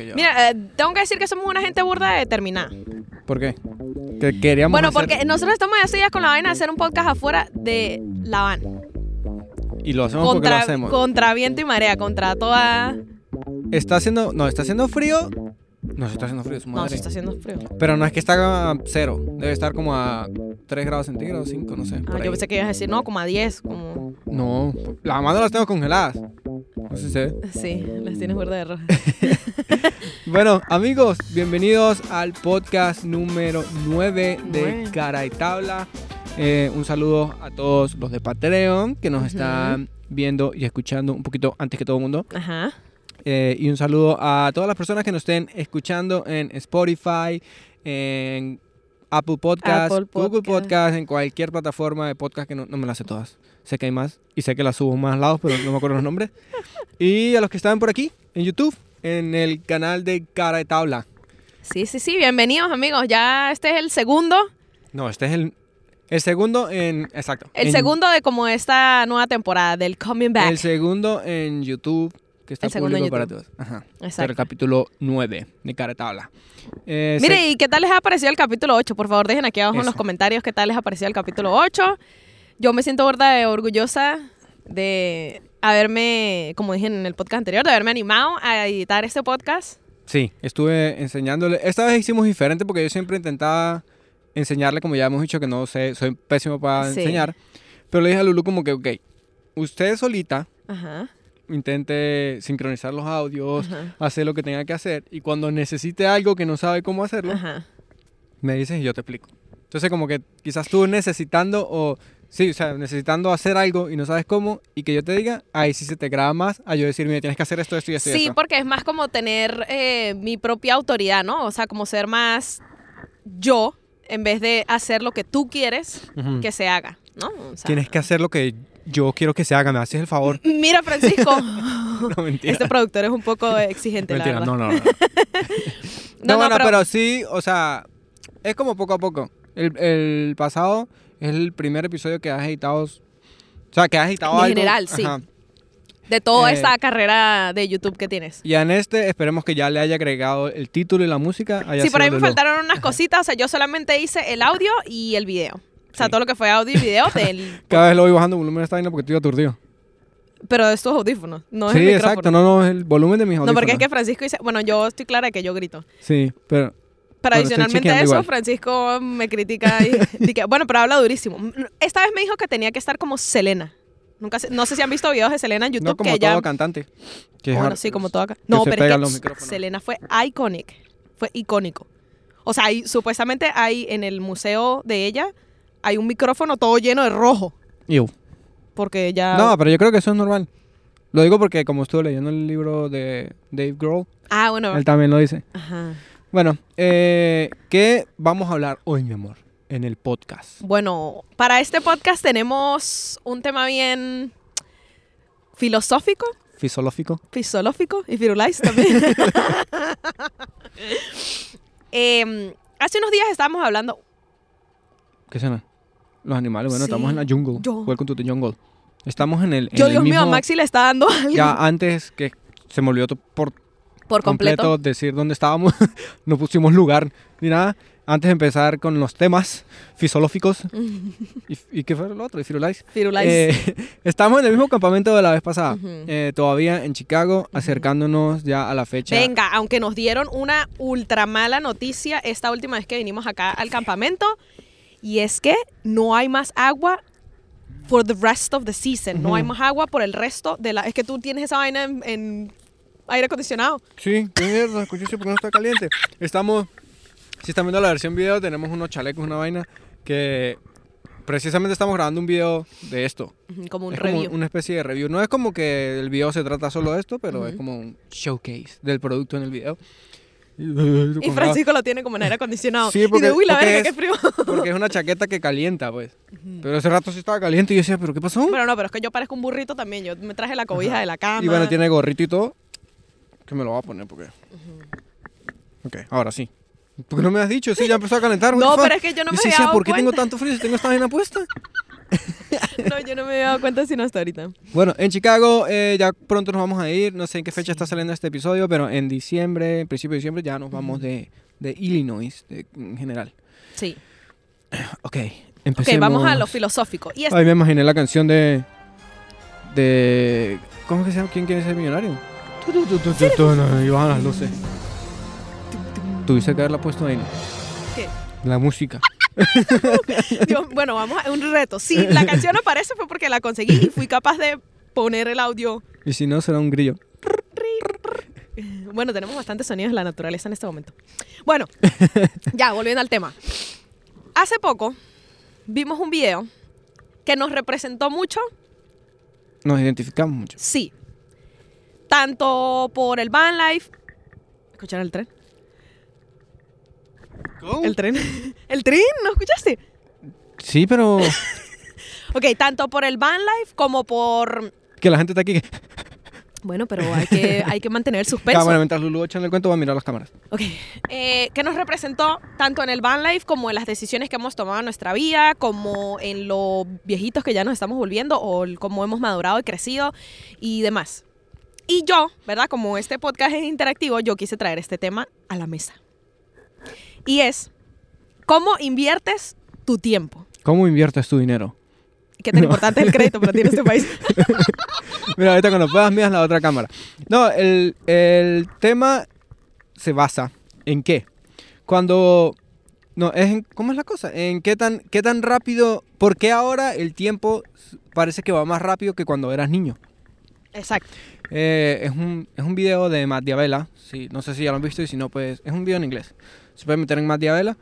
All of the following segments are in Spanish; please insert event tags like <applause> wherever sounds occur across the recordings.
Mira, eh, tengo que decir que somos una gente burda determinada. ¿Por qué? Que queríamos Bueno, hacer- porque nosotros estamos así ya con la vaina de hacer un podcast afuera de La Habana. Y lo hacemos porque lo Contra, hacemos. contra viento y marea, contra toda... Está haciendo... No, está haciendo frío. No, está haciendo frío, su No, madre. se está haciendo frío. Pero no es que está a cero. Debe estar como a 3 grados centígrados, 5, no sé. Ah, por ahí. yo pensé que ibas a decir, no, como a 10, como... No, las manos las tengo congeladas. No sé si se ve. Sí, las tienes burda de roja. <laughs> Bueno, amigos, bienvenidos al podcast número 9 de. Cara y Tabla. Eh, un saludo a todos los de Patreon que nos están viendo y escuchando un poquito antes que todo el mundo. Ajá. Eh, y un saludo a todas las personas que nos estén escuchando en Spotify, en Apple Podcast, Apple Google Podcast. Podcast, en cualquier plataforma de podcast que no, no me las sé todas. Sé que hay más y sé que las subo más lados, pero no me acuerdo los nombres. Y a los que están por aquí, en YouTube, en el canal de Cara de Tabla. Sí, sí, sí, bienvenidos amigos. Ya este es el segundo, No, este es el, el segundo en... Exacto. el en- segundo de como esta nueva temporada del Coming Back. El segundo en YouTube, que está El público para todos. Ajá. Exacto. El capítulo 9 de Cara de Tabla. Eh, Mire, sé- ¿y qué tal les ha parecido el capítulo 8? Por favor, dejen aquí abajo en los Eso. comentarios qué tal les ha parecido el capítulo 8. Yo me siento gorda orgullosa de haberme, como dije en el podcast anterior, de haberme animado a editar este podcast. Sí, estuve enseñándole. Esta vez hicimos diferente porque yo siempre intentaba enseñarle, como ya hemos dicho, que no sé, soy pésimo para Sí. enseñar. Pero le dije a Lulu como que, ok, usted solita Ajá. intente sincronizar los audios, Ajá. hacer lo que tenga que hacer. Y cuando necesite algo que no sabe cómo hacerlo, Ajá. me dices y yo te explico. Entonces como que quizás tú necesitando o... Sí, o sea, necesitando hacer algo y no sabes cómo, y que yo te diga, ahí sí se te graba más a yo decir, mira, tienes que hacer esto, esto y esto. Sí, esto". porque es más como tener eh, mi propia autoridad, ¿no? O sea, como ser más yo en vez de hacer lo que tú quieres que se haga, ¿no? O sea, Tienes que hacer lo que yo quiero que se haga, me haces el favor. Mira, Francisco, <laughs> No, <laughs> mentira. este productor es un poco exigente, mentira, la verdad. <laughs> no, no, no. No, No, no, bueno, pero- pero... sí, o sea, es como poco a poco. El, el pasado es el primer episodio que has editado. O sea, que has editado En algo. general, sí. Ajá. De toda Eh, esta carrera de YouTube que tienes. Y en este esperemos que ya le haya agregado el título y la música. Sí, por ahí me faltaron unas cositas. O sea, yo solamente hice el audio y el video. O sea, Sí. todo lo que fue audio y video <laughs> del... Cada vez lo voy bajando el volumen de esta vaina porque estoy aturdido. Pero de estos audífonos, no es sí, el micrófono. exacto. No, no, es el volumen de mis No, audífonos. porque es que Francisco dice... Bueno, yo estoy clara de que yo grito. Sí, pero... Pero Bueno, adicionalmente a eso, igual. Francisco me critica y, <laughs> y que, bueno, pero habla durísimo. Esta vez me dijo que tenía que estar como Selena. Nunca sé- no sé si han visto videos de Selena en YouTube No como que todo ella cantante. Que bueno, sí, como todo acá. No, se pero es que. Selena fue iconic. Fue icónico. O sea, hay- supuestamente hay en el museo de ella hay un micrófono todo lleno de rojo Iu. porque ella No, pero yo creo que eso es normal. Lo digo porque como estuve leyendo el libro de Dave Grohl, Ah, bueno. él también lo dice. Ajá. Bueno, eh, ¿qué vamos a hablar hoy, mi amor, en el podcast? Bueno, para este podcast tenemos un tema bien filosófico, Fisiológico. filosófico y firulais también. <laughs> Em, hace unos días estábamos hablando ¿Qué suena? Los animales. Bueno, Sí. estamos en la jungle. Yo. Welcome to the jungle. Estamos en el. en Yo, el Dios mío, a Maxi le está dando algo Ya antes que se me olvidó por por completo. completo, decir dónde estábamos, <laughs> no pusimos lugar ni nada. Antes de empezar con los temas fisiológicos. <laughs> ¿Y, y qué fue lo otro? ¿Y Firulais? Firulais. Eh, <laughs> estamos en el mismo campamento de la vez pasada. Ujú. Eh, todavía en Chicago, acercándonos ya a la fecha. Venga, aunque nos dieron una ultra mala noticia esta última vez que vinimos acá al campamento, y es que no hay más agua for the rest of the season. No hay más agua por el resto de la. Es que tú tienes esa vaina en, en aire acondicionado. Sí, qué mierda, escuché porque no está caliente. Estamos, si están viendo la versión video, tenemos unos chalecos, una vaina que precisamente estamos grabando un video de esto. Como un es review. como una especie de review. No es como que el video se trata solo de esto, pero es Ujú. como un showcase del producto en el video. Y Francisco lo tiene como en aire acondicionado. Sí, y porque- de uy, la porque verga, es- qué frío. <laughs> Porque es una chaqueta que calienta, pues. Pero ese rato sí estaba caliente y yo decía, ¿pero qué pasó? Pero no, pero es que yo parezco un burrito también. Yo me traje la cobija de la cama. Y bueno, tiene gorrito y todo. Que me lo voy a poner porque. Ok, ahora sí. ¿Por qué no me has dicho? Sí, ya empezó a calentar. No, pero es que yo no me había "Sia, dado ¿por qué tengo cuenta". tanto frío si tengo esta vaina puesta? <laughs> No, yo no me había dado cuenta sino hasta ahorita. Bueno, en Chicago eh, ya pronto nos vamos a ir. No sé en qué fecha está saliendo este episodio, pero en diciembre, en principio de diciembre, ya nos vamos de, de Illinois de- en general. Sí. <clears throat> Ok, Ok, empecemos. vamos a lo filosófico. Y es Ay, me imaginé la canción de. de. ¿Cómo que se llama? ¿Quién quiere ser millonario? Y bajan las luces. Tuviste que haberla puesto ahí. ¿Qué? La música. Bueno, vamos a un reto. Si la canción aparece fue porque la conseguí y fui capaz de poner el audio. Y si no, será un grillo. Bueno, tenemos bastantes sonidos de la naturaleza en este momento. Bueno, ya, volviendo al tema. Hace poco vimos un video que nos representó mucho, Nos identificamos mucho. sí, tanto por el van life. ¿Escucharon el tren? El tren. <laughs> ¿El tren? ¿No escuchaste? Sí, pero. <laughs> Ok, tanto por el van life como por... que la gente está aquí. Bueno, pero hay que, <laughs> hay que mantener el suspenso. Ah, bueno, mientras Lulu echando el cuento, va a mirar las cámaras. Ok. Eh, que nos representó tanto en el van life como en las decisiones que hemos tomado en nuestra vida, como en lo viejitos que ya nos estamos volviendo o cómo hemos madurado y crecido y demás. Y yo, ¿verdad? Como este podcast es interactivo, yo quise traer este tema a la mesa. Y es, ¿cómo inviertes tu tiempo? ¿Cómo inviertes tu dinero? ¿Qué tan importante es el crédito para ti en este país? <laughs> Mira, ahorita cuando puedas miras la otra cámara. No, el, el tema se basa en qué. Cuando... No, es en, ¿cómo es la cosa? En qué tan, qué tan rápido... ¿Por qué ahora el tiempo parece que va más rápido que cuando eras niño? Exacto. Eh, es, un, es un video de Matt Diabela. Sí, no sé si ya lo han visto y si no, pues es un video en inglés. Se puede meter en Matt Diabela.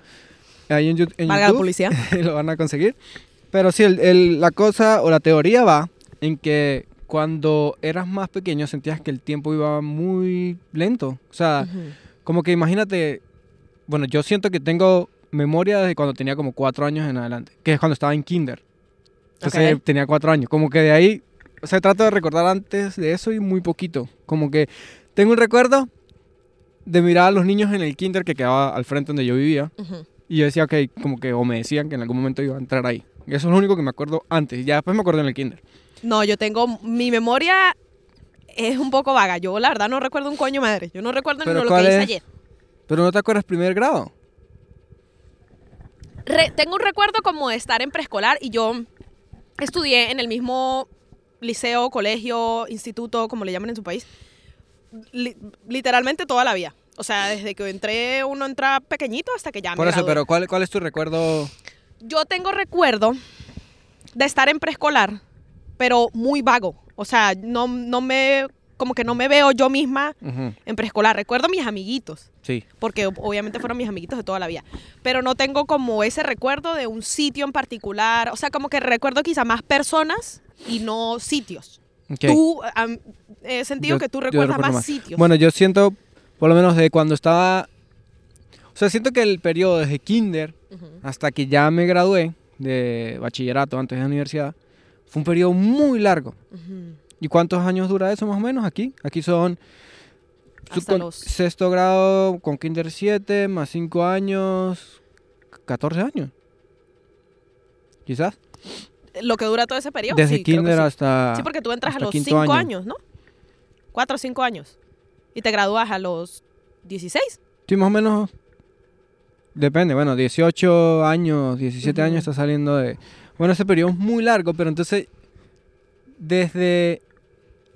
Ahí en, en Valga la YouTube. publicidad. <laughs> lo van a conseguir. Pero sí, el- el- la cosa o la teoría va en que cuando eras más pequeño sentías que el tiempo iba muy lento. O sea, Ujú. como que imagínate, bueno, yo siento que tengo memoria desde cuando tenía como cuatro años en adelante, que es cuando estaba en kinder. Entonces Ok. tenía cuatro años. Como que de ahí, o sea, trato de recordar antes de eso y muy poquito. Como que tengo un recuerdo de mirar a los niños en el kinder que quedaba al frente donde yo vivía. Y yo decía, ok, como que, o me decían que en algún momento iba a entrar ahí. Y eso es lo único que me acuerdo antes. Ya después me acuerdo en el kinder. No, yo tengo. Mi memoria es un poco vaga. Yo, la verdad, no recuerdo un coño madre. Yo no recuerdo ni ¿Pero lo que hice es? ayer. Pero no te acuerdas primer grado. Re- tengo un recuerdo como de estar en preescolar y yo estudié en el mismo liceo, colegio, instituto, como le llaman en su país, li- literalmente toda la vida. O sea, desde que entré, uno entra pequeñito hasta que ya me Por eso, gradué. pero ¿cuál, ¿cuál es tu recuerdo? Yo tengo recuerdo de estar en preescolar, pero muy vago. O sea, no, no me, como que no me veo yo misma en preescolar. Recuerdo a mis amiguitos, Sí. porque ob- obviamente fueron mis amiguitos de toda la vida. Pero no tengo como ese recuerdo de un sitio en particular. O sea, como que recuerdo quizá más personas y no sitios. ok. Tú, am, he sentido Yo- que tú recuerdas recuerdo más, sitios. Bueno, yo siento, por lo menos de cuando estaba... O sea, siento que el periodo desde kinder Ujú. hasta que ya me gradué de bachillerato antes de la universidad, fue un periodo muy largo. Ujú. ¿Y cuántos años dura eso más o menos aquí? Aquí son con los- sexto grado con kinder 7 más 5 años, 14 años. Quizás. Lo que dura todo ese periodo. Desde sí, kinder hasta Sí, porque tú entras a los quinto 5 año. años, ¿no? 4 o 5 años. Y te gradúas a los 16. Sí, más o menos depende, bueno, 18 años, 17 Ujú. años está saliendo de bueno, ese periodo es muy largo, pero entonces desde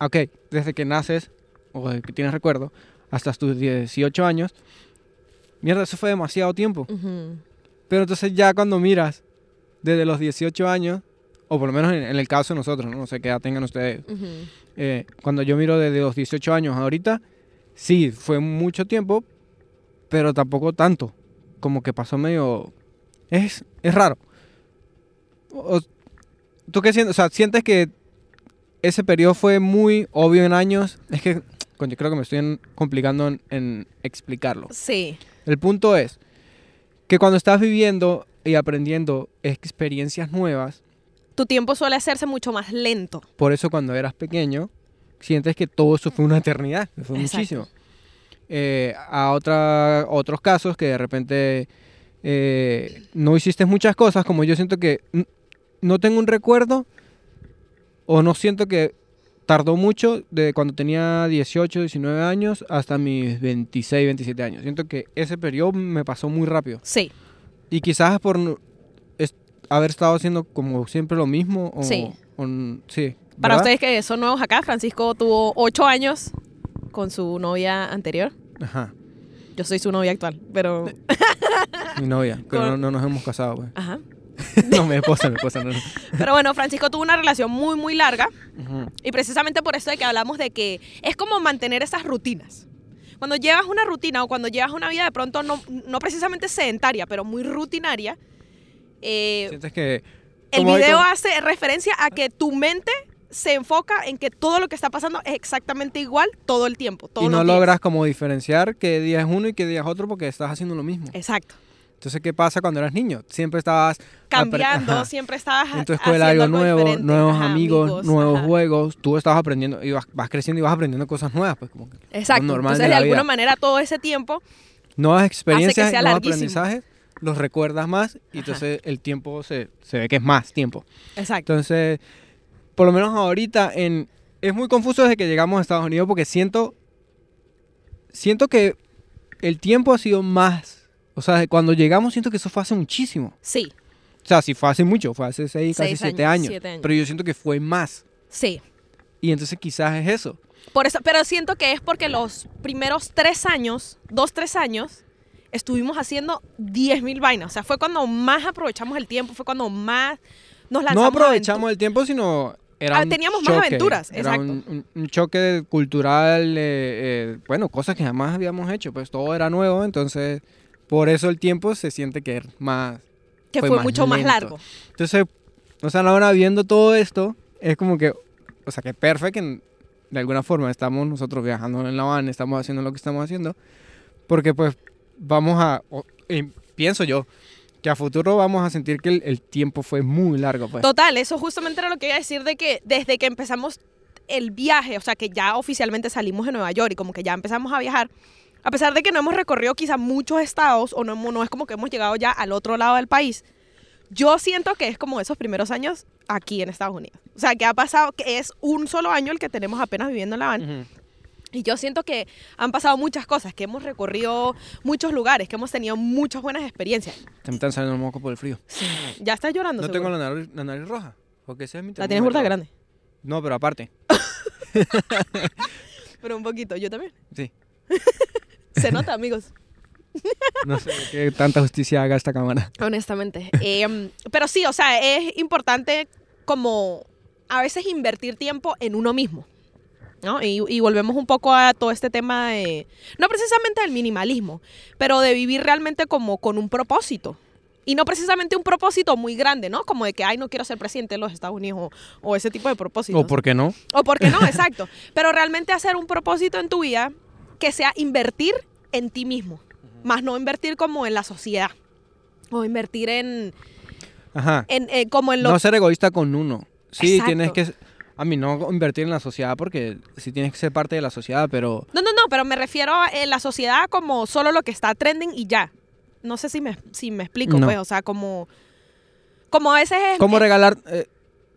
ok, desde que naces o desde que tienes recuerdo hasta tus 18 años, mierda, eso fue demasiado tiempo. Pero entonces ya cuando miras desde los 18 años, o por lo menos en, en el caso de nosotros, no, No sé qué edad tengan ustedes, eh, cuando yo miro desde los 18 años ahorita, sí, fue mucho tiempo, pero tampoco tanto. Como que pasó medio... Es, es raro. O- ¿Tú qué sientes? O sea, ¿sientes que ese periodo fue muy obvio en años? Es que, coño, creo que me estoy complicando en- en explicarlo. Sí. El punto es que cuando estás viviendo y aprendiendo experiencias nuevas, Tu tiempo suele hacerse mucho más lento. por eso cuando eras pequeño, sientes que todo eso fue una eternidad, fue Exacto. muchísimo. Eh, a otra, otros casos que de repente eh, no hiciste muchas cosas, como yo siento que, no tengo un recuerdo o no siento que tardó mucho de cuando tenía 18, 19 años hasta mis 26, 27 años. Siento que ese periodo me pasó muy rápido. Sí, Y quizás por haber estado haciendo como siempre lo mismo. O, Sí. o n- sí. para ustedes que son nuevos acá, Francisco tuvo ocho años con su novia anterior. Ajá. Yo soy su novia actual, pero... Mi <laughs> novia. Pero Con- no, no nos hemos casado, pues. Ajá. <laughs> no, mi esposa, mi esposa, no. Pero bueno, Francisco tuvo una relación muy, muy larga. Ujú. Y precisamente por eso de que hablamos de que es como mantener esas rutinas. Cuando llevas una rutina o cuando llevas una vida de pronto no, no precisamente sedentaria, pero muy rutinaria, eh, Sientes que... el video como- hace referencia a que tu mente se enfoca en que todo lo que está pasando es exactamente igual todo el tiempo. Todos y no logras como diferenciar qué día es uno y qué día es otro porque estás haciendo lo mismo. Exacto. Entonces, ¿qué pasa cuando eras niño? Siempre estabas... Cambiando, Ajá. siempre estabas En tu escuela algo nuevo, diferente. nuevos Ajá, amigos, nuevos ajá. juegos. Tú estabas aprendiendo y vas, vas creciendo y vas aprendiendo cosas nuevas, pues como que Exacto. normal Entonces, de de, alguna manera, todo ese tiempo, nuevas experiencias, sea nuevos larguísimo. aprendizajes, los recuerdas más y Ajá. entonces el tiempo se, se ve que es más tiempo. exacto. Entonces, por lo menos ahorita en es muy confuso desde que llegamos a Estados Unidos porque siento siento que el tiempo ha sido más, o sea, cuando llegamos siento que eso fue hace muchísimo. Sí, O sea, sí fue hace mucho, fue hace seis, casi Seis siete años, años, siete años. Pero yo siento que fue más. sí. Y entonces quizás es eso. Por eso, pero siento que es porque los primeros tres años, dos, tres años, estuvimos haciendo 10.000 vainas. O sea, fue cuando más aprovechamos el tiempo, fue cuando más nos lanzamos. No aprovechamos el tiempo, sino era Ah, teníamos más aventuras, era exacto. un, choque cultural, eh, eh, bueno, cosas que jamás habíamos hecho, pues todo era nuevo, entonces por eso el tiempo se siente que es más... que fue fue, más mucho más largo. Entonces, o sea, ahora viendo todo esto, es como que, o sea, que perfecto, que de alguna forma estamos nosotros viajando en la van, estamos haciendo lo que estamos haciendo, porque pues vamos a, o- y pienso yo, que a futuro vamos a sentir que el, el tiempo fue muy largo, pues. Total, eso justamente era lo que iba a decir de que desde que empezamos el viaje, o sea, que ya oficialmente salimos de Nueva York y como que ya empezamos a viajar, a pesar de que no hemos recorrido quizá muchos estados o no, no es como que hemos llegado ya al otro lado del país, yo siento que es como esos primeros años aquí en Estados Unidos. O sea, que ha pasado, que es un solo año el que tenemos apenas viviendo en La Habana. Y yo siento que han pasado muchas cosas, que hemos recorrido muchos lugares, que hemos tenido muchas buenas experiencias. Se me están saliendo el moco por el frío. Ya estás llorando. No seguro. tengo la nariz, la nariz roja. Porque ese es mi La tienes burda grande. No, pero aparte. <laughs> Pero un poquito, yo también. Sí. <laughs> Se nota, amigos. <laughs> No sé qué tanta justicia haga esta cámara. Honestamente. Em, pero sí, o sea, es importante como a veces invertir tiempo en uno mismo. ¿No? Y, y volvemos un poco a todo este tema de, no precisamente del minimalismo, pero de vivir realmente como con un propósito. Y no precisamente un propósito muy grande, ¿no? Como de que, ay, no quiero ser presidente de los Estados Unidos o, o ese tipo de propósitos. ¿O por qué no? O por qué no, <laughs> exacto. Pero realmente hacer un propósito en tu vida que sea invertir en ti mismo, más no invertir como en la sociedad. O invertir en, Ajá. en eh, como en lo No ser egoísta con uno. Sí, Exacto. tienes que... A mí no invertir en la sociedad porque sí tienes que ser parte de la sociedad, pero... No, no, no, pero me refiero a en la sociedad como solo lo que está trending y ya. No sé si me, si me explico, No. pues, o sea, como como a veces es ¿Cómo eh, regalar eh,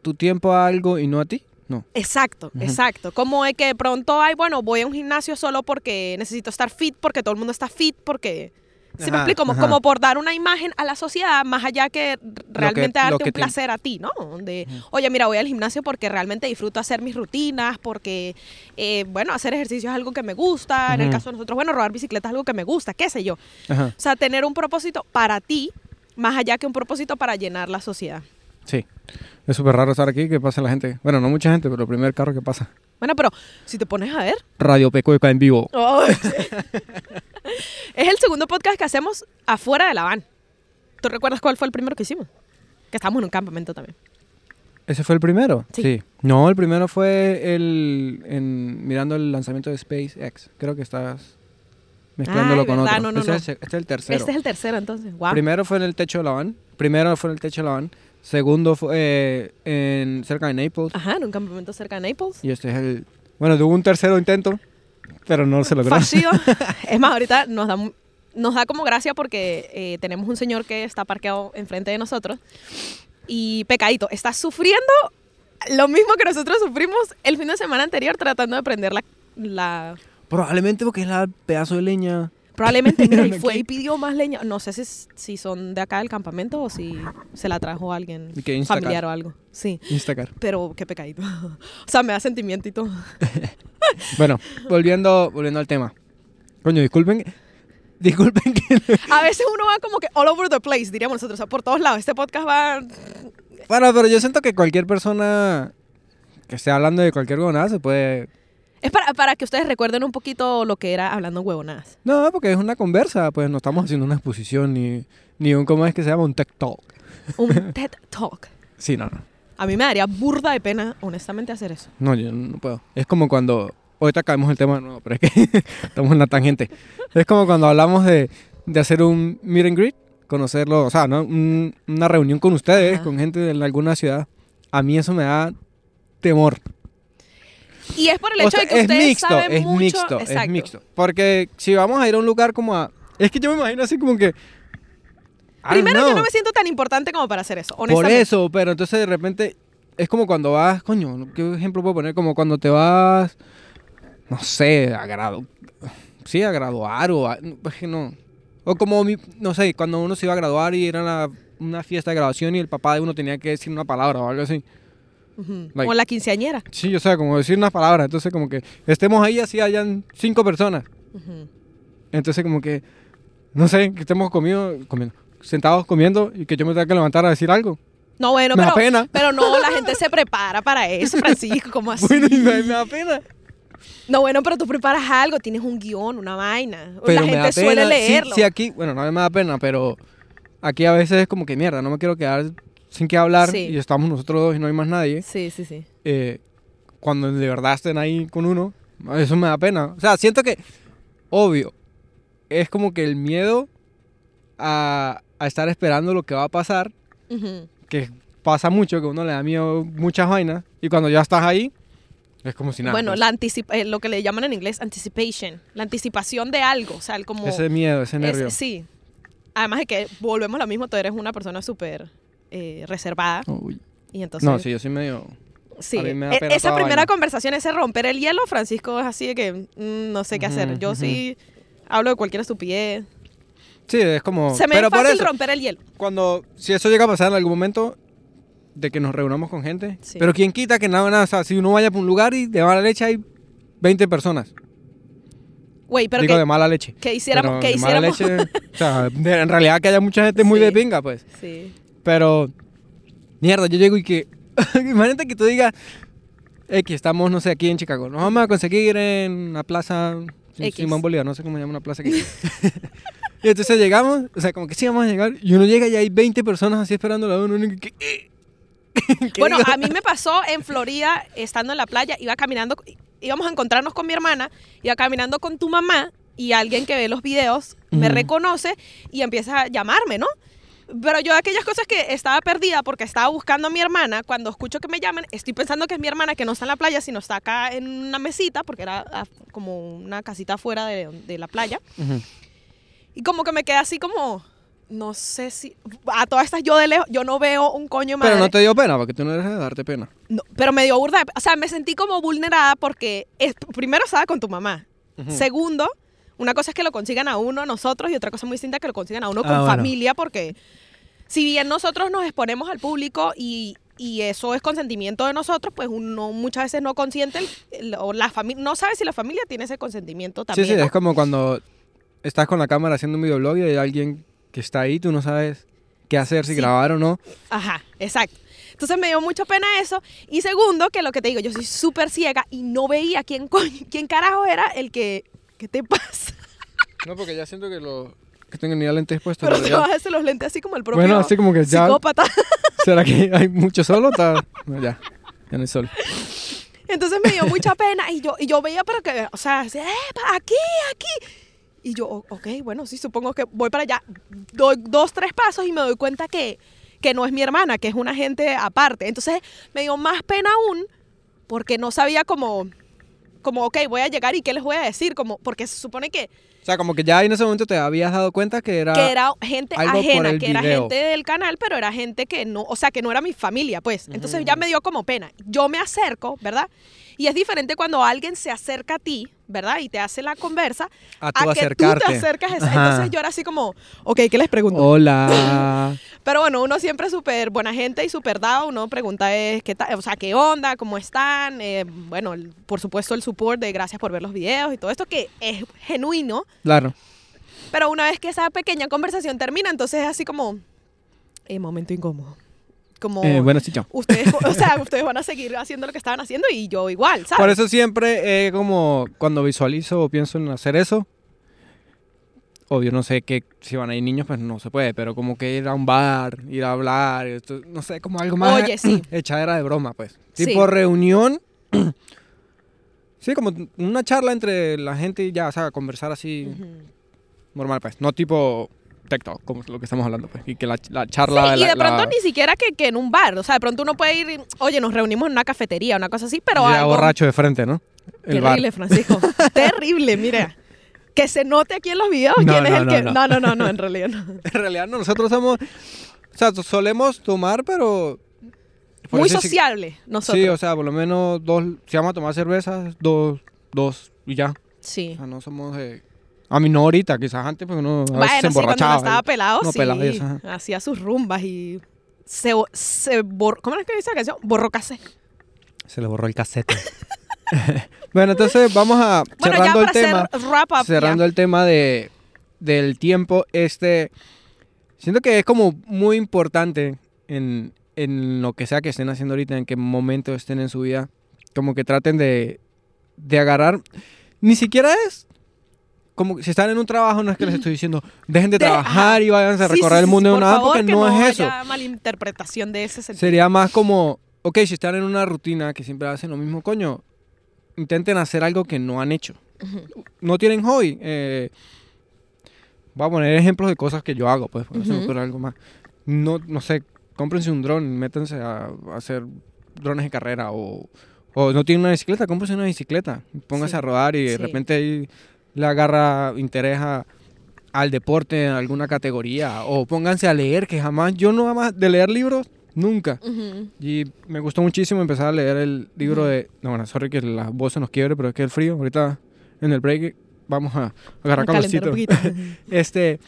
tu tiempo a algo y no a ti? No. Exacto, Ujú. exacto. Como de que de pronto, ay, bueno, voy a un gimnasio solo porque necesito estar fit, porque todo el mundo está fit, porque... ¿Sí me explico? Como, como por dar una imagen a la sociedad, más allá que realmente lo darte que un te- placer a ti, ¿no? De, oye, mira, voy al gimnasio porque realmente disfruto hacer mis rutinas, porque, eh, bueno, hacer ejercicio es algo que me gusta. En el caso de nosotros, bueno, rodar bicicleta es algo que me gusta, qué sé yo. Ajá. O sea, tener un propósito para ti, más allá que un propósito para llenar la sociedad. Sí. Es súper raro estar aquí, que pasa la gente. Bueno, no mucha gente, pero el primer carro que pasa. Bueno, pero si te pones a ver, Radio Pecueca en vivo. <laughs> Sí. <laughs> <laughs> es el segundo podcast que hacemos afuera de la van. ¿Tú recuerdas cuál fue el primero que hicimos? Que estábamos en un campamento también. ¿Ese fue el primero? Sí. No, el primero fue el en, mirando el lanzamiento de SpaceX. Creo que estás mezclándolo Ay, con verdad, otro. no, no, Ese no. Es, el- este es el tercero. Este es el tercero, entonces. Wow. Primero fue en el techo de la van. Primero fue en el techo de la van. Segundo fue eh, en cerca de Naples. Ajá, en un campamento cerca de Naples. Y este es el... Bueno, tuvo un tercero intento, pero no se logró. Fallido. <laughs> es más, ahorita nos da, nos da como gracia porque eh, tenemos un señor que está parqueado enfrente de nosotros. Y pecadito, estás sufriendo lo mismo que nosotros sufrimos el fin de semana anterior tratando de prender la... la Probablemente porque es la pedazo de leña. Probablemente, mira, <laughs> y Aquí. fue y pidió más leña. No sé si, si son de acá del campamento o si se la trajo alguien Instacart. familiar o algo. Sí, Instacar. pero qué pecadito. <laughs> o sea, me da sentimiento y todo. <laughs> Bueno, volviendo, volviendo al tema. Coño, disculpen. Disculpen que. A veces uno va como que all over the place, diríamos nosotros, o sea, por todos lados. Este podcast va... Bueno, pero yo siento que cualquier persona que esté hablando de cualquier huevonada se puede. Es para, para que ustedes recuerden un poquito lo que era hablando huevonadas. No, porque es una conversa, pues no estamos haciendo una exposición ni, ni un, ¿cómo es que se llama? Un tech talk. Un <laughs> TED Talk. Sí, no, no. A mí me daría burda de pena, honestamente, hacer eso. No, yo no puedo. Es como cuando. Ahorita caemos el tema de nuevo, pero es que <laughs> estamos en la tangente. Es como cuando hablamos de, de hacer un meet and greet, conocerlo, o sea, ¿no? Un- una reunión con ustedes, Ajá. con gente de alguna ciudad. A mí eso me da temor. Y es por el O hecho sea, de que es ustedes mixto, saben es mucho. mixto, es Exacto. mixto. Porque si vamos a ir a un lugar como a... Es que yo me imagino así como que... Don't Primero, yo know. no me siento tan importante como para hacer eso, Por honestamente. eso, pero entonces de repente es como cuando vas, coño, ¿qué ejemplo puedo poner? Como cuando te vas, no sé, a gradu sí, a graduar o a- es que no. O como, mi- no sé, cuando uno se iba a graduar y era la- una fiesta de graduación y el papá de uno tenía que decir una palabra o algo así. Ujú. Like- O la quinceañera. Sí, o sea, como decir unas palabras. Entonces como que estemos ahí así hayan cinco personas. Ujú. Entonces como que, no sé, que estemos comiendo, comiendo, sentados comiendo y que yo me tenga que levantar a decir algo. No, bueno, Me da pero, pena. pero no, la gente se prepara para eso, Francisco, como así. <laughs> Bueno, y me, me da pena. No, bueno, pero tú preparas algo, tienes un guion, una vaina. Pero la me da gente suele pena. Sí, leerlo. Sí, aquí, bueno, no me da pena, pero aquí a veces es como que mierda, no me quiero quedar sin que hablar Sí. y estamos nosotros dos y no hay más nadie. sí, sí, sí. eh, cuando de verdad estén ahí con uno, eso me da pena. O sea, siento que, obvio, es como que el miedo a, a estar esperando lo que va a pasar, que pasa mucho, que uno le da miedo muchas vainas, y cuando ya estás ahí, es como si nada. bueno, pues. la eh, lo que le llaman en inglés anticipation, la anticipación de algo, o sea, el como... Ese miedo, ese es- nervio. sí. Además de que volvemos a lo mismo, tú eres una persona súper eh, reservada Uy. y entonces... No, sí, yo soy medio... Sí, A me e- esa primera vaina. conversación, ese romper el hielo, Francisco es así de que mm, no sé qué hacer. Yo sí hablo de cualquier estupidez. Sí, es como... Se me pero es por fácil eso, romper el hielo. cuando si eso llega a pasar en algún momento de que nos reunamos con gente, Sí. pero quién quita que nada, nada, o sea, si uno vaya por un lugar y de mala leche hay 20 personas, Güey, pero digo que, de mala leche. que hiciéramos... Pero Que de mala hiciéramos... leche, o sea, en realidad que haya mucha gente muy <laughs> Sí. de pinga, pues. sí. Pero mierda, yo llego y que <laughs> imagínate que tú digas X, estamos no sé aquí en Chicago, nos vamos a conseguir en la plaza X. Simón Bolívar, no sé cómo se llama una plaza aquí. <laughs> y entonces llegamos, o sea, como que sí vamos a llegar y uno llega y hay 20 personas así esperando a uno. <laughs> ¿Qué Bueno, a mí me pasó en Florida, estando en la playa, iba caminando, íbamos a encontrarnos con mi hermana, iba caminando con tu mamá y alguien que ve los videos me reconoce y empieza a llamarme, ¿no? Pero yo aquellas cosas que estaba perdida porque estaba buscando a mi hermana, cuando escucho que me llaman, estoy pensando que es mi hermana que no está en la playa, sino está acá en una mesita, porque era ah, como una casita afuera de, de la playa. Ujú. Y como que me quedé así como, no sé si, a todas estas yo de lejos, yo no veo un coño madre. Pero no te dio pena, porque tú no eres de darte pena. No, pero me dio burda. O sea, me sentí como vulnerada porque es- primero estaba con tu mamá. Ujú. Segundo, una cosa es que lo consigan a uno, nosotros, y otra cosa muy distinta que lo consigan a uno Ah, con bueno. familia, porque si bien nosotros nos exponemos al público y, y eso es consentimiento de nosotros, pues uno muchas veces no consiente el- o la familia, no sabe si la familia tiene ese consentimiento también. sí, sí, ¿no? es como cuando estás con la cámara haciendo un videoblog y hay alguien que está ahí, tú no sabes qué hacer, si Sí. grabar o no. Ajá, exacto. Entonces me dio mucha pena eso. Y segundo, que lo que te digo, yo soy súper ciega y no veía quién, <laughs> quién carajo era el que... ¿Qué te pasa? No, porque ya siento que lo que tengo ni lentes puestos. Pero pero te vas a hacer los lentes así como el propio Bueno, así como que ya. psicópata. <laughs> ¿Será que hay mucho sol o está? No, ya, ya no hay sol. Entonces me dio mucha pena y yo, y yo veía para que, o sea, así, "Eh, pa- aquí, aquí. Y yo, "O- ok, bueno, sí, supongo que voy para allá. Doy dos, tres pasos y me doy cuenta que, que no es mi hermana, que es una gente aparte. Entonces me dio más pena aún porque no sabía cómo, como, ok, voy a llegar y qué les voy a decir, como, porque se supone que, O sea, como que ya en ese momento te habías dado cuenta que era... que era gente ajena, que era gente del canal, pero era gente que no, o sea, que no era mi familia, pues. Entonces ya me dio como pena. Yo me acerco, ¿verdad? Y es diferente cuando alguien se acerca a ti, ¿verdad? Y te hace la conversa, A tú que tú te acercas. a. Entonces yo era así como, ok, ¿qué les pregunto? Hola. <laughs> Pero bueno, uno siempre es súper buena gente y súper dado. Uno pregunta es, ¿qué tal? O sea, ¿qué onda? ¿Cómo están? Eh, bueno, por supuesto el support de gracias por ver los videos y todo esto que es genuino. claro. Pero una vez que esa pequeña conversación termina, entonces es así como, eh, momento incómodo. Como, Eh, bueno, sí, chao. ustedes, <laughs> o sea, ustedes van a seguir haciendo lo que estaban haciendo y yo igual, ¿sabes? Por eso siempre eh, como cuando visualizo o pienso en hacer eso, obvio no sé que si van a ir niños pues no se puede, pero como que ir a un bar, ir a hablar, esto, no sé, como algo más Oye, sí. <clears throat> echadera de broma pues. Sí. Tipo reunión. <clears throat> sí, como una charla entre la gente y ya, o sea, conversar así normal pues, no tipo TikTok, como es lo que estamos hablando pues, y que la, la charla Sí, y la- de pronto la- ni siquiera que, que en un bar, o sea, de pronto uno puede ir, y, oye, nos reunimos en una cafetería, una cosa así, pero ya algo borracho de frente, ¿no? El bar. Terrible, Francisco. <laughs> Terrible, mira. Que se note aquí en los videos No, quién es el no, que. no. No, no, no, no, en realidad no. <laughs> En realidad no, nosotros somos, o sea, solemos tomar, pero... Muy eso sí- sociable, nosotros. Sí, o sea, por lo menos dos, si vamos a tomar cervezas, dos, dos y ya. Sí. O sea, no somos. A mí no ahorita, quizás antes, porque uno a veces se sí, cuando emborrachaba. uno estaba pelado, sí. pelado y eso, ajá. hacía sus rumbas y se, se borró. ¿Cómo es que dice la canción? Borró casé. Se le borró el casete. <laughs> bueno, entonces vamos a... Bueno, ya cerrando el tema. hacer wrap up. cerrando ya. el tema de, del tiempo, este, siento que es como muy importante en, en lo que sea que estén haciendo ahorita, en qué momento estén en su vida, como que traten de, de agarrar, ni siquiera es como si están en un trabajo, no es que les estoy diciendo, dejen de, De- trabajar ajá. y váyanse a Sí, recorrer sí, el mundo de por una favor, porque que no, es eso. malinterpretación de ese sentido. Sería más como, ok, si están en una rutina que siempre hacen lo mismo, coño, intenten hacer algo que no han hecho. No tienen hobby. eh, voy a poner ejemplos de cosas que yo hago, pues, por Ujú. ocurre algo más. No, no sé, cómprense un dron, métanse a, a hacer drones de carrera o, o no tienen una bicicleta, cómprense una bicicleta, pónganse Sí. a rodar y de Sí. repente ahí le agarra interés a- al deporte en alguna categoría o pónganse a leer, que jamás, yo no jamás de leer libros, nunca. Ujú. Y me gustó muchísimo empezar a leer el libro de... No, bueno, sorry que la voz se nos quiebre, pero es que el frío, ahorita en el break vamos a agarrar calorcito. <laughs> Este...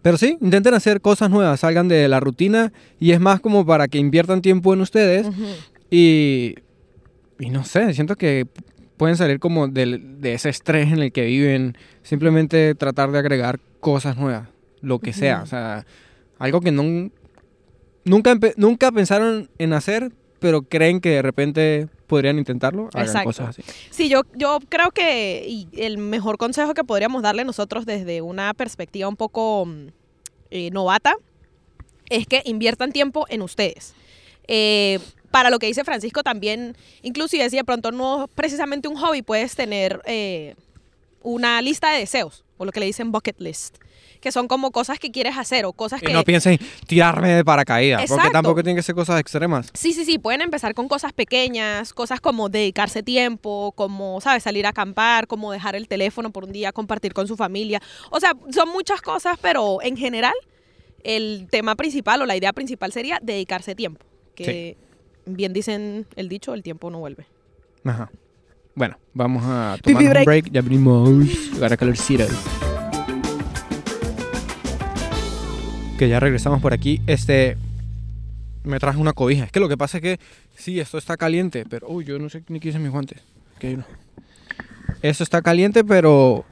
Pero sí, intenten hacer cosas nuevas, salgan de la rutina y es más como para que inviertan tiempo en ustedes y... Y no sé, siento que pueden salir como del- de, ese estrés en el que viven, simplemente tratar de agregar cosas nuevas, lo que sea, o sea, algo que no, nunca, nunca pensaron en hacer, pero creen que de repente podrían intentarlo, hagan Exacto. cosas así. Sí, yo, yo creo que y el mejor consejo que podríamos darle nosotros desde una perspectiva un poco mm, eh, novata es que inviertan tiempo en ustedes. Eh, para lo que dice Francisco también, inclusive si de pronto no precisamente un hobby, puedes tener eh, una lista de deseos, o lo que le dicen bucket list, que son como cosas que quieres hacer o cosas Y que... no piensen tirarme de paracaídas, porque tampoco tienen que ser cosas extremas. Sí, sí, sí, pueden empezar con cosas pequeñas, cosas como dedicarse tiempo, como, ¿sabes? Salir a acampar, como dejar el teléfono por un día, compartir con su familia. O sea, son muchas cosas, pero en general el tema principal o la idea principal sería dedicarse tiempo. Que bien dicen el dicho, el tiempo no vuelve. Ajá. Bueno, vamos a tomar un break. Ya abrimos. Agarra calorcito. Que ya regresamos por aquí. Este. Me traje una cobija. Es que lo que pasa es que. Sí, esto está caliente. Pero. Uy, yo no sé ni qué hice mis guantes. Hay uno. Esto está caliente, pero.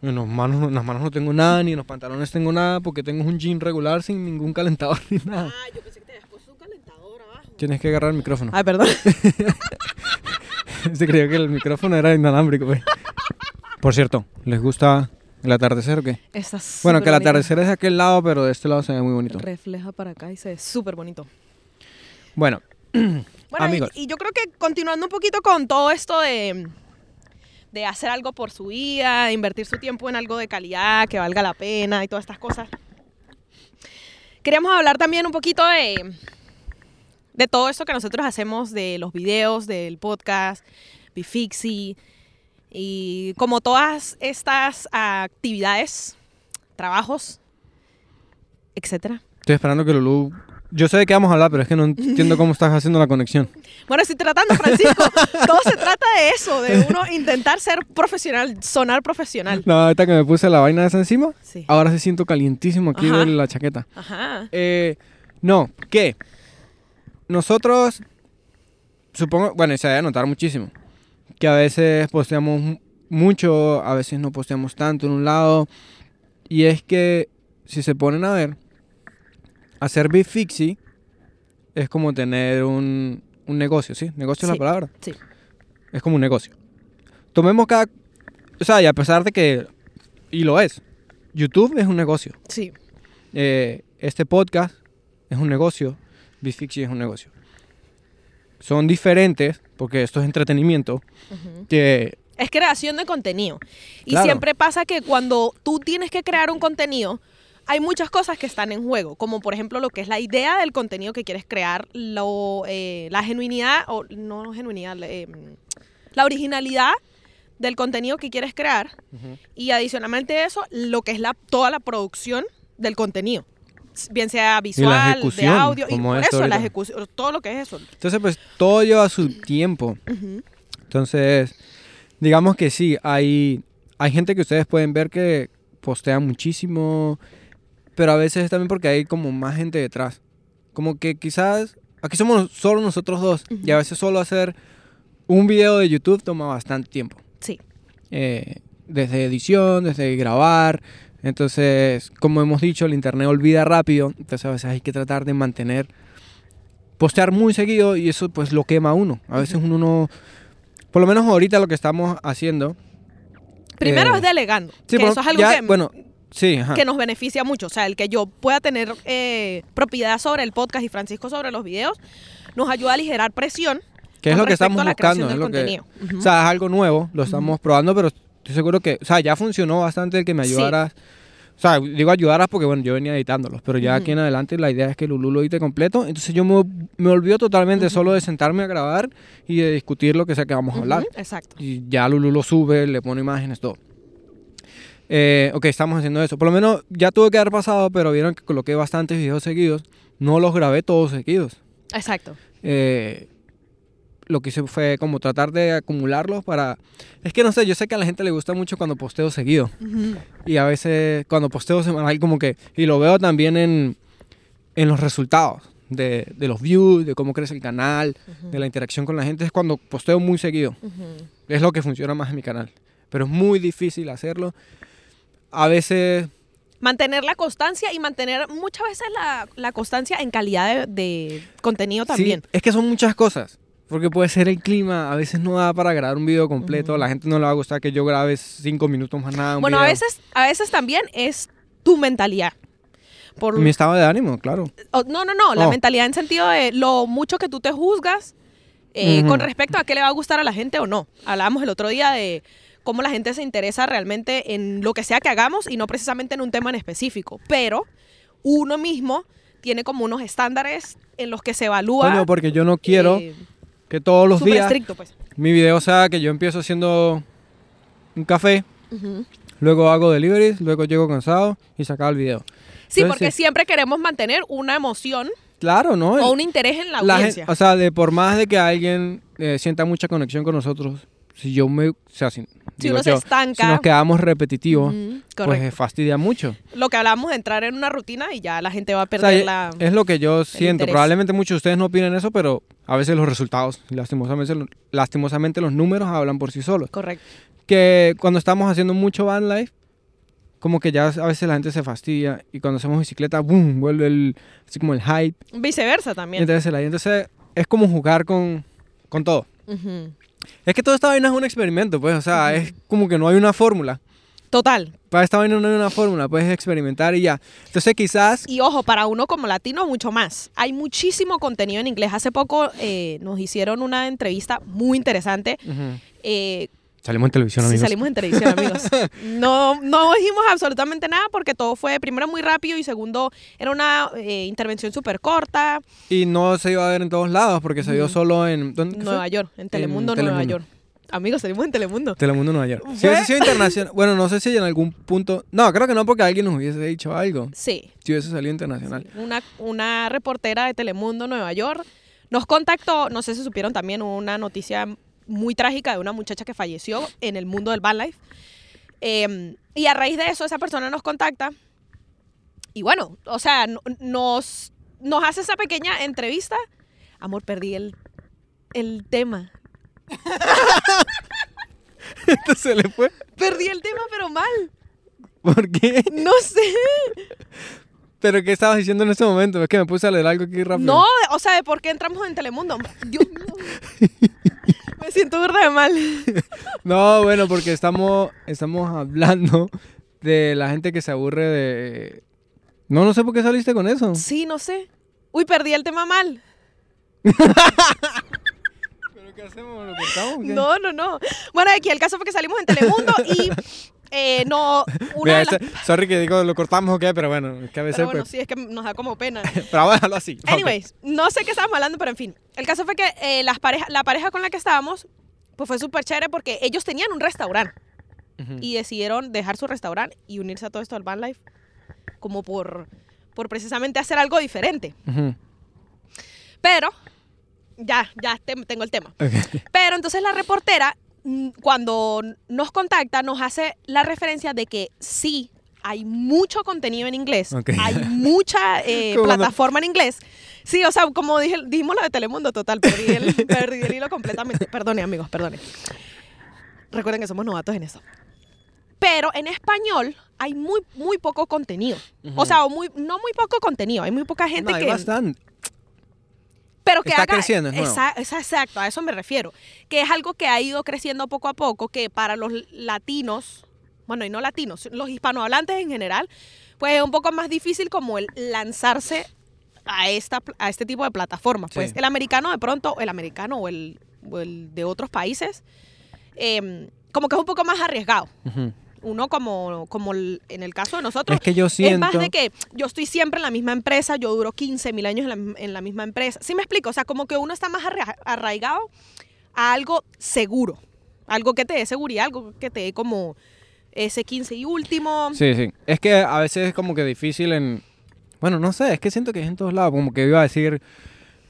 En, las manos, en las manos no tengo nada, ni en los pantalones tengo nada, porque tengo un jean regular sin ningún calentador <laughs> ni nada. Ah, yo pensé que te habías puesto un calentador abajo. Tienes que agarrar el micrófono. Ay, perdón. <laughs> Se creía que el micrófono era inalámbrico, güey. Por cierto, ¿les gusta el atardecer o qué? Estás Bueno, que el bonito. atardecer es de aquel lado, pero de este lado se ve muy bonito. Refleja para acá y se ve súper bonito. Bueno, <clears throat> Bueno, y- Amigos. Y, yo creo que continuando un poquito con todo esto de, de hacer algo por su vida, de invertir su tiempo en algo de calidad, que valga la pena y todas estas cosas. Queríamos hablar también un poquito de, de todo esto que nosotros hacemos, de los videos, del podcast, Bifixi y como todas estas actividades, trabajos, etcétera. Estoy esperando que Lulu... Yo sé de qué vamos a hablar, pero es que no entiendo cómo estás haciendo la conexión. <laughs> Bueno, estoy tratando, Francisco. <laughs> Todo se trata de eso, de uno intentar ser profesional, sonar profesional. No, ahorita que me puse la vaina esa encima, Sí. ahora sí siento calientísimo aquí Ajá. de la chaqueta. Ajá. Eh, no, ¿qué? Nosotros, supongo, bueno, y se debe notar muchísimo, que a veces posteamos mu- mucho, a veces no posteamos tanto en un lado, y es que si se ponen a ver, hacer Big Fixie es como tener un, un negocio, ¿sí? Negocio es la palabra. Sí. Es como un negocio. Tomemos cada... O sea, y a pesar de que... Y lo es. YouTube es un negocio. Sí. Eh, este podcast es un negocio, Bifixi es un negocio. Son diferentes, porque esto es entretenimiento, que Es creación de contenido. Y Claro. siempre pasa que cuando tú tienes que crear un contenido, hay muchas cosas que están en juego, como por ejemplo lo que es la idea del contenido que quieres crear, lo, eh, la genuinidad, o no genuinidad, eh, la originalidad del contenido que quieres crear y adicionalmente a eso, lo que es la, toda la producción del contenido. Bien sea visual, de audio, y por eso, la ejecución, todo lo que es eso. entonces pues todo lleva su tiempo. Entonces, digamos que sí, hay, hay gente que ustedes pueden ver que postea muchísimo, pero a veces es también porque hay como más gente detrás. Como que quizás, aquí somos solo nosotros dos, y a veces solo hacer un video de YouTube toma bastante tiempo. Sí. eh, desde edición, desde grabar. Entonces, como hemos dicho, el internet olvida rápido. Entonces, a veces hay que tratar de mantener, postear muy seguido y eso pues lo quema a uno. A veces uno no, por lo menos ahorita lo que estamos haciendo. Primero eh, es delegando, Sí, que eso es algo ya, que, bueno, sí, ajá. que nos beneficia mucho. O sea, el que yo pueda tener eh, propiedad sobre el podcast y Francisco sobre los videos, nos ayuda a aligerar presión. que es lo que estamos buscando, es lo que, o sea, es algo nuevo, lo estamos probando, pero estoy seguro que, o sea, ya funcionó bastante el que me Sí. ayudaras. O sea, digo ayudaras porque, bueno, yo venía editándolos, pero ya aquí en adelante la idea es que Lulu lo edite completo. Entonces yo me, me olvido totalmente solo de sentarme a grabar y de discutir lo que sea que vamos a hablar. Exacto. Y ya Lulu lo sube, le pone imágenes, todo. Eh, ok, estamos haciendo eso. Por lo menos ya tuve que haber pasado, pero vieron que coloqué bastantes videos seguidos. No los grabé todos seguidos. Exacto. Eh, lo que hice fue como tratar de acumularlos para... Es que no sé, yo sé que a la gente le gusta mucho cuando posteo seguido. Ujú. Y a veces cuando posteo semanal como que... Y lo veo también en, en los resultados de, de los views, de cómo crece el canal, de la interacción con la gente. Es cuando posteo muy seguido. Ujú. Es lo que funciona más en mi canal. Pero es muy difícil hacerlo. A veces... Mantener la constancia y mantener muchas veces la, la constancia en calidad de, de contenido sí, también. es que son muchas cosas. Porque puede ser el clima, a veces no da para grabar un video completo, a la gente no le va a gustar que yo grabe cinco minutos más nada. un Bueno, a veces, a veces también es tu mentalidad. Por, Mi estado de ánimo, claro. o- no, no, no, la Oh. mentalidad en sentido de lo mucho que tú te juzgas eh, con respecto a qué le va a gustar a la gente o no. Hablábamos el otro día de cómo la gente se interesa realmente en lo que sea que hagamos y no precisamente en un tema en específico. Pero uno mismo tiene como unos estándares en los que se evalúa. Coño, porque yo no quiero eh, que todos los días estricto, pues. mi video sea que yo empiezo haciendo un café, luego hago deliveries, luego llego cansado y acaba el video. Sí, Entonces, porque sí. siempre queremos mantener una emoción Claro, ¿no? o un interés en la La audiencia. o sea, de por más de que alguien eh, sienta mucha conexión con nosotros, si yo me, o sea, si, si uno se yo, estanca. si nos quedamos repetitivos, Ujú, pues fastidia mucho. Lo que hablábamos de entrar en una rutina y ya la gente va a O sea, perder la... es lo que yo siento. interés. Probablemente muchos de ustedes no opinen eso, pero a veces los resultados, lastimosamente, lastimosamente los números hablan por sí solos. Correcto. Que cuando estamos haciendo mucho van life, como que ya a veces la gente se fastidia y cuando hacemos bicicleta, boom, vuelve el, así como el hype. Viceversa también. Entonces, la se- es como jugar con, con todo. Ujú. Es que toda esta vaina es un experimento, pues, o sea, es como que no hay una fórmula. Total. Para esta vaina no hay una fórmula, puedes experimentar y ya. Entonces, quizás Y ojo, para uno como latino, mucho más. Hay muchísimo contenido en inglés. Hace poco eh, nos hicieron una entrevista muy interesante. Eh, salimos en televisión, sí, amigos. salimos en televisión, amigos. <laughs> No, no dijimos absolutamente nada porque todo fue, primero, muy rápido y segundo, era una eh, intervención súper corta. Y no se iba a ver en todos lados porque se vio solo en ¿dónde fue? Nueva York, en Telemundo, En Nueva Telemundo. York. Amigos, salimos en Telemundo. Telemundo Nueva York. Si hubiese sido internacional, bueno, no sé si en algún punto, no, creo que no porque alguien nos hubiese dicho algo. Sí. Si hubiese salido internacional. Una, una reportera de Telemundo Nueva York nos contactó, no sé si supieron también una noticia muy trágica de una muchacha que falleció en el mundo del van life. Eh, y a raíz de eso, esa persona nos contacta. Y bueno, o sea, no- nos, nos hace esa pequeña entrevista. Amor, perdí el, el tema. <laughs> Esto se le fue. Perdí el tema, pero mal. ¿Por qué? No sé. ¿Pero qué estabas diciendo en ese momento? Es que me puse a leer algo aquí rápido. No, o sea, de por qué entramos en Telemundo. Dios mío. <laughs> Me siento burda de mal. <laughs> No, bueno, porque estamos, estamos hablando de la gente que se aburre de... No, no sé por qué saliste con eso. Sí, no sé. Uy, perdí el tema mal. <laughs> ¿Pero qué hacemos? No, no, no. Bueno, aquí el caso fue que salimos en Telemundo y eh, no. <laughs> Una Mira, de las. sorry que digo lo cortamos o qué, pero bueno, es que a veces Pero bueno, pues... sí, es que nos da como pena. <laughs> Pero vamos a dejarlo así. Ok. Anyways, no sé qué estábamos hablando, pero en fin. El caso fue que eh, las pareja, la pareja con la que estábamos, pues fue súper chévere porque ellos tenían un restaurante Ujú. y decidieron dejar su restaurante y unirse a todo esto del van life como por, por precisamente hacer algo diferente. Ujú. Pero, ya, ya te- tengo el tema. Ok. Pero entonces la reportera, cuando nos contacta, nos hace la referencia de que sí, hay mucho contenido en inglés, hay <laughs> mucha eh, plataforma en inglés. Sí, o sea, como dije, dijimos lo de Telemundo, total, perdí el, <laughs> perdí el hilo completamente. Perdone, amigos, perdone. Recuerden que somos novatos en eso. Pero en español hay muy, muy poco contenido. O sea, muy, no muy poco contenido, hay muy poca gente No, hay que... bastante. Pero que Está haga- creciendo, es nuevo. Esa- esa- exacto, a eso me refiero. Que es algo que ha ido creciendo poco a poco, que para los latinos, bueno, y no latinos, los hispanohablantes en general, pues es un poco más difícil como el lanzarse a, esta, a este tipo de plataformas. Pues Sí. el americano de pronto, el americano o el, o el de otros países, em, como que es un poco más arriesgado. Ujú. Uno como, como en el caso de nosotros, Es que yo es siento... más de que yo estoy siempre en la misma empresa, yo duro 15 mil años en la, en la misma empresa. ¿Sí me explico? O sea, como que uno está más arra- arraigado a algo seguro. Algo que te dé seguridad, algo que te dé como ese 15 y último. Sí, sí. Es que a veces es como que difícil en... Bueno, no sé, es que siento que es en todos lados. Como que iba a decir,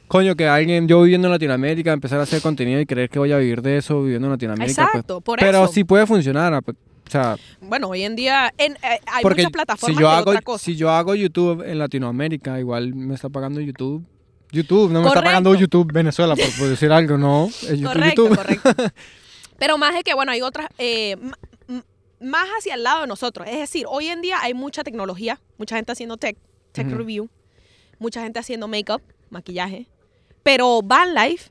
coño, que alguien, yo viviendo en Latinoamérica, empezar a hacer contenido y creer que voy a vivir de eso viviendo en Latinoamérica. pues. Exacto, por Pero eso. sí puede funcionar. O sea, Bueno, hoy en día en, eh, hay porque muchas plataformas si yo hago, otra cosa. si yo hago YouTube en Latinoamérica, igual me está pagando YouTube. YouTube, no me está pagando YouTube Venezuela por, por decir algo, no. Es YouTube, correcto, YouTube. correcto. <laughs> Pero más de que, bueno, hay otras, eh, más hacia el lado de nosotros. Es decir, hoy en día hay mucha tecnología, mucha gente haciendo tech, tech review, mucha gente haciendo makeup, maquillaje, pero van life,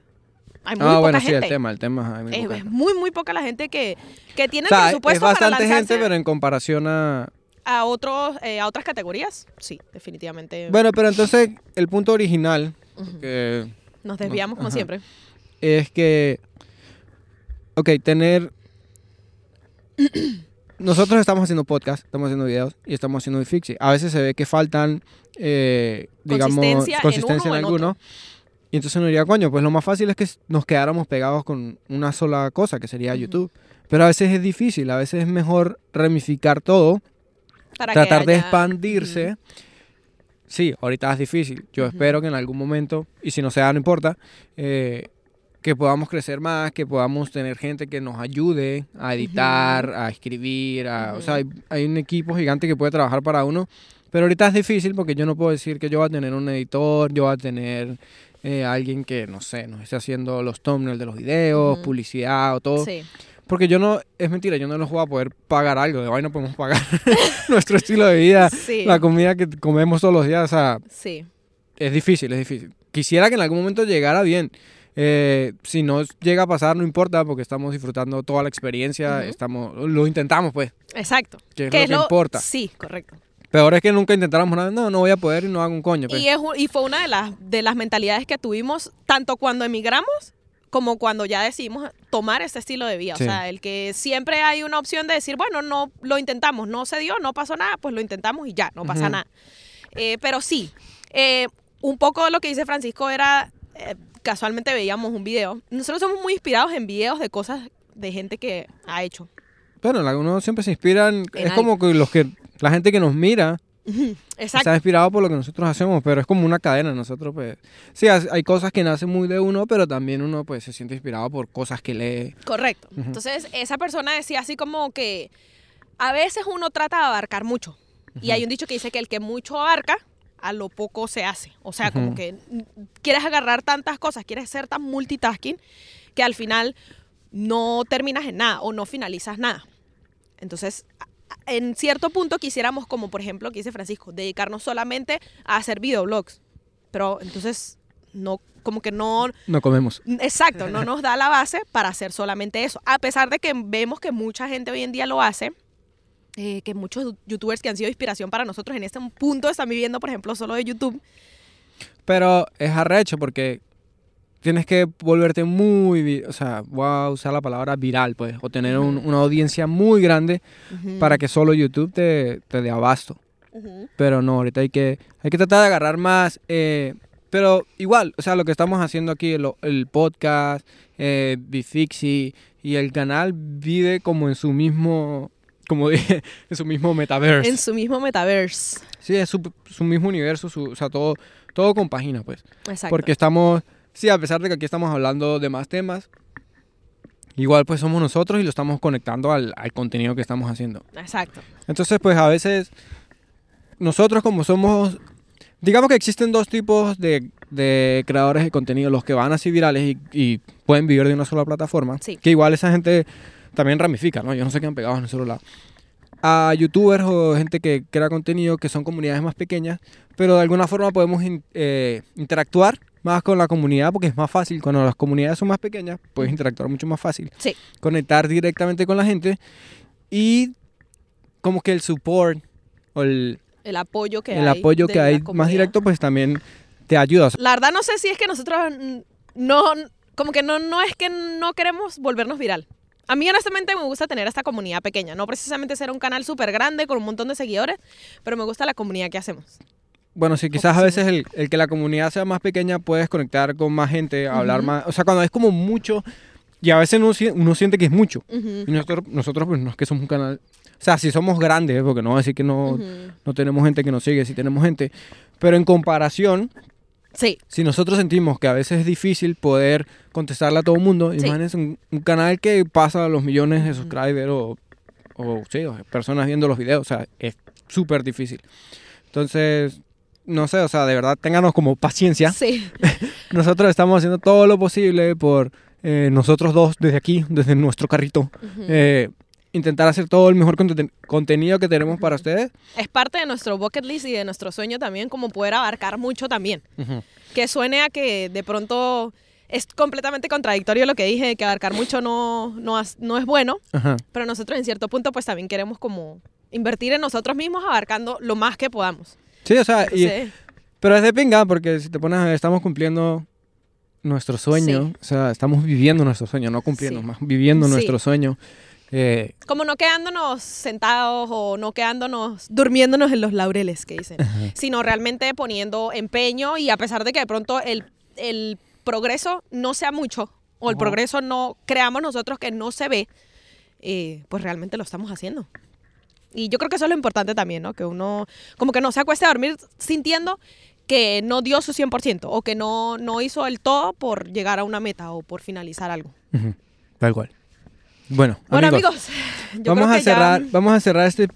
hay muy Ah, poca bueno, sí, el tema, el tema. hay muy es, es muy, muy poca la gente que, que tiene O sea, es presupuesto para bastante lanzarse gente, pero en comparación a... a, otros, eh, a otras categorías. Sí, definitivamente. Bueno, pero entonces el punto original, que Nos desviamos como ajá. siempre. es que, ok, tener... Nosotros estamos haciendo podcast, estamos haciendo videos y estamos haciendo fixie. A veces se ve que faltan, eh, digamos, Consistencia en consistencia uno en, en alguno. Y entonces uno diría, coño, pues lo más fácil es que nos quedáramos pegados con una sola cosa, que sería. YouTube. Pero a veces es difícil, a veces es mejor ramificar todo Para tratar de expandirse. Sí, ahorita es difícil. Yo espero que en algún momento, y si no sea, no importa, eh, que podamos crecer más, que podamos tener gente que nos ayude a editar, a escribir, a, o sea, hay, hay un equipo gigante que puede trabajar para uno, pero ahorita es difícil porque yo no puedo decir que yo voy a tener un editor, yo voy a tener eh, alguien que, no sé, nos esté haciendo los thumbnails de los videos, publicidad o todo. Sí. Porque yo no, es mentira, yo no los voy a poder pagar algo, de hoy no podemos pagar <laughs> nuestro estilo de vida, Sí. la comida que comemos todos los días, o sea, Sí. es difícil, es difícil. Quisiera que en algún momento llegara bien. Eh, si no llega a pasar, no importa, porque estamos disfrutando toda la experiencia, Ujú. estamos, lo intentamos, pues, Exacto. que es ¿Qué lo que importa. Sí, correcto. Peor es que nunca intentáramos nada, no, no voy a poder y no hago un coño. pues. Y, es, y fue una de las, de las mentalidades que tuvimos tanto cuando emigramos como cuando ya decidimos tomar este estilo de vida. Sí. O sea, el que siempre hay una opción de decir, bueno, no lo intentamos, no se dio, no pasó nada, pues lo intentamos y ya, no pasa Ujú. nada. Eh, pero sí, eh, un poco lo que dice Francisco era, eh, casualmente veíamos un video. Nosotros somos muy inspirados en videos de cosas de gente que ha hecho. Bueno, uno siempre se inspira, en- En es como que los que la gente que nos mira Exacto. está inspirado por lo que nosotros hacemos, pero es como una cadena, nosotros pues sí, hay cosas que nacen muy de uno, pero también uno pues se siente inspirado por cosas que lee. Correcto. Entonces, esa persona decía así como que a veces uno trata de abarcar mucho. Y hay un dicho que dice que el que mucho abarca, a lo poco se hace. O sea, como que quieres agarrar tantas cosas, quieres ser tan multitasking, que al final no terminas en nada o no finalizas nada. Entonces, en cierto punto quisiéramos, como por ejemplo que dice Francisco, dedicarnos solamente a hacer videoblogs. Pero entonces, no, como que no, No comemos. Exacto, no <laughs> nos da la base para hacer solamente eso. A pesar de que vemos que mucha gente hoy en día lo hace, eh, que muchos youtubers que han sido inspiración para nosotros en este punto están viviendo, por ejemplo, solo de YouTube. Pero es arrecho porque tienes que volverte muy, o sea, voy a usar la palabra viral, pues, o tener un- una audiencia muy grande para que solo YouTube te, te dé abasto. Pero no, ahorita hay que, hay que tratar de agarrar más. eh, pero igual, o sea, lo que estamos haciendo aquí, el, el podcast, eh, Bifixi y el canal vive como en su mismo, como <laughs> dije, en su mismo metaverse. En su mismo metaverse. Sí, es su, su mismo universo, su- o sea, todo, todo compagina, pues. Exacto. Porque estamos, sí, a pesar de que aquí estamos hablando de más temas, igual pues somos nosotros y lo estamos conectando al, al contenido que estamos haciendo. Exacto. Entonces, pues a veces nosotros como somos, digamos que existen dos tipos de, de creadores de contenido, los que van así virales y, y pueden vivir de una sola plataforma, Sí. que igual esa gente también ramifica, ¿no? Yo no sé qué han pegado en solo lado. A youtubers o gente que crea contenido que son comunidades más pequeñas, pero de alguna forma podemos in- eh, interactuar más con la comunidad porque es más fácil. Cuando las comunidades son más pequeñas, puedes interactuar mucho más fácil Sí. conectar directamente con la gente y como que el support o el, El apoyo que el hay. apoyo que hay más directo pues también te ayuda. La verdad no sé si es que nosotros no, como que no, no es que no queremos volvernos viral. A mí honestamente me gusta tener esta comunidad pequeña, no precisamente ser un canal súper grande con un montón de seguidores, pero me gusta la comunidad que hacemos. Bueno, sí, quizás a veces el, el que la comunidad sea más pequeña puedes conectar con más gente, hablar más, o sea, cuando es como mucho y a veces uno, si- uno siente que es mucho. Y nosotros, nosotros pues no es que somos un canal, o sea, si somos grandes, porque no voy a decir que no, ujú. no tenemos gente que nos sigue, sí tenemos gente, pero en comparación, Sí, si nosotros sentimos que a veces es difícil poder contestarle a todo el mundo, Sí. imagínense un, un canal que pasa a los millones de subscribers o, o, sí, o personas viendo los videos, o sea, es súper difícil. Entonces, no sé, o sea, de verdad, ténganos como paciencia. sí. <laughs> Nosotros estamos haciendo todo lo posible por eh, nosotros dos, desde aquí, desde nuestro carrito, eh, intentar hacer todo el mejor conten- contenido que tenemos para ustedes. es parte de nuestro bucket list y de nuestro sueño también, como poder abarcar mucho también. Que suene a que de pronto es completamente contradictorio lo que dije, de que abarcar mucho no, no, no es bueno, Ajá. pero nosotros en cierto punto pues también queremos como invertir en nosotros mismos abarcando lo más que podamos. Sí, o sea, y, Entonces, Pero es de pinga porque si te pones a ver, estamos cumpliendo nuestro sueño. Sí. O sea, estamos viviendo nuestro sueño, no cumpliendo, Sí. más viviendo Sí. nuestro sueño. Eh, como no quedándonos sentados o no quedándonos, durmiéndonos en los laureles, que dicen, sino realmente poniendo empeño y a pesar de que de pronto el, el progreso no sea mucho o el Ajá. progreso no creamos nosotros que no se ve, eh, pues realmente lo estamos haciendo. Y yo creo que eso es lo importante también, ¿no? Que uno como que no se acueste a dormir sintiendo que no dio su 100% o que no, no hizo el todo por llegar a una meta o por finalizar algo. tal cual. Bueno, Bueno, amigos, amigos, <laughs> yo vamos, creo a que ya- cerrar, vamos a cerrar este,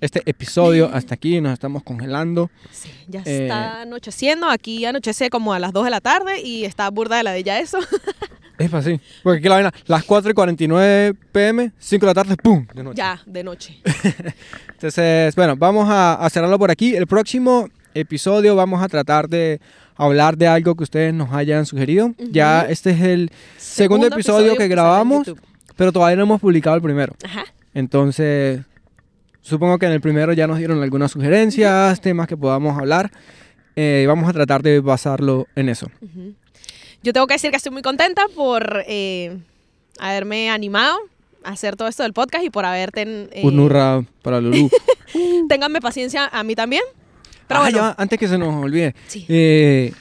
este episodio hasta aquí. Nos estamos congelando. Sí, ya Eh, está anocheciendo. Aquí anochece como a las 2 de la tarde y está burda de la de ya eso. <laughs> Es así. Porque aquí la vaina, las 4 y 49 pm, 5 de la tarde, ¡pum! De noche. ya, de noche. <laughs> Entonces, bueno, vamos a, a cerrarlo por aquí. El próximo episodio vamos a tratar de hablar de algo que ustedes nos hayan sugerido. Ya este es el segundo, episodio, que sale en grabamos, pero todavía no hemos publicado el primero. Ajá. Entonces, supongo que en el primero ya nos dieron algunas sugerencias, temas que podamos hablar. eh, vamos a tratar de basarlo en eso. Yo tengo que decir que estoy muy contenta por eh, haberme animado a hacer todo esto del podcast y por haberte... eh, Un hurra para Lulú. <laughs> Ténganme paciencia a mí también. Pero Ah, bueno, ya, antes que se nos olvide. sí. Eh,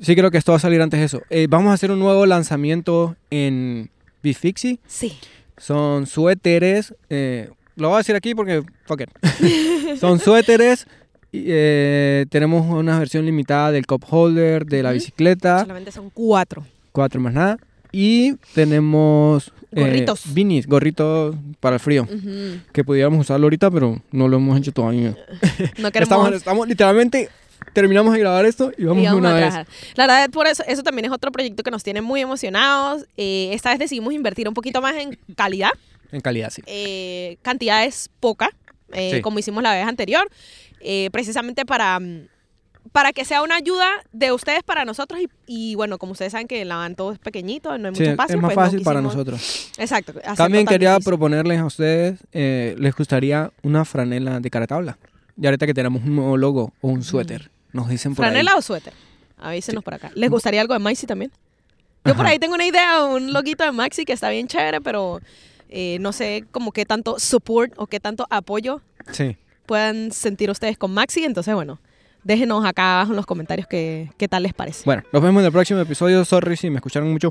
sí creo que esto va a salir antes de eso. Vamos a hacer un nuevo lanzamiento en Bifixi. Sí. Son suéteres. eh, lo voy a decir aquí porque. Fuck it. <laughs> Son suéteres. eh, tenemos una versión limitada del cup holder, de la bicicleta. Solamente son cuatro. Cuatro más nada. Y tenemos. eh, Gorritos. beanies, gorritos para el frío. Ujú. Que pudiéramos usarlo ahorita, pero no lo hemos hecho todavía. <laughs> No queremos... Estamos, estamos literalmente. Terminamos de grabar esto y vamos y vamos una a vez. La verdad, por eso, eso también es otro proyecto que nos tiene muy emocionados. Eh, esta vez decidimos invertir un poquito más en calidad. En calidad, sí. eh, cantidad es poca, eh, Sí. como hicimos la vez anterior, eh, precisamente para, mm, para que sea una ayuda de ustedes para nosotros y, y, bueno, como ustedes saben que la van todo es pequeñito, no hay mucho Sí, espacio. es más pues no fácil para quisimos- nosotros. Exacto. También quería difícil. proponerles a ustedes, eh, les gustaría una franela de cara tabla. Y ahorita que tenemos un nuevo logo o un suéter, nos dicen por ¿Franela ahí. o suéter? Avísenos por acá. ¿Les gustaría algo de Maxi también? Yo por Ajá. ahí tengo una idea, un loguito de Maxi que está bien chévere, pero eh, no sé como qué tanto support o qué tanto apoyo Sí. puedan sentir ustedes con Maxi. Entonces, bueno, déjenos acá abajo en los comentarios qué, qué tal les parece. Bueno, nos vemos en el próximo episodio. Sorry si me escucharon mucho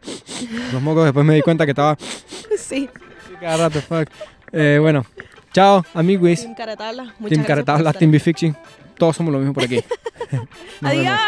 los mocos. Después me di cuenta que estaba <laughs> Sí, cada rato. Fuck. Eh, bueno, chao, amigos. Team Caratabla. Muchas Team estar Team Big Fiction. Todos somos lo mismo por aquí. <laughs> Nos vemos. Adiós.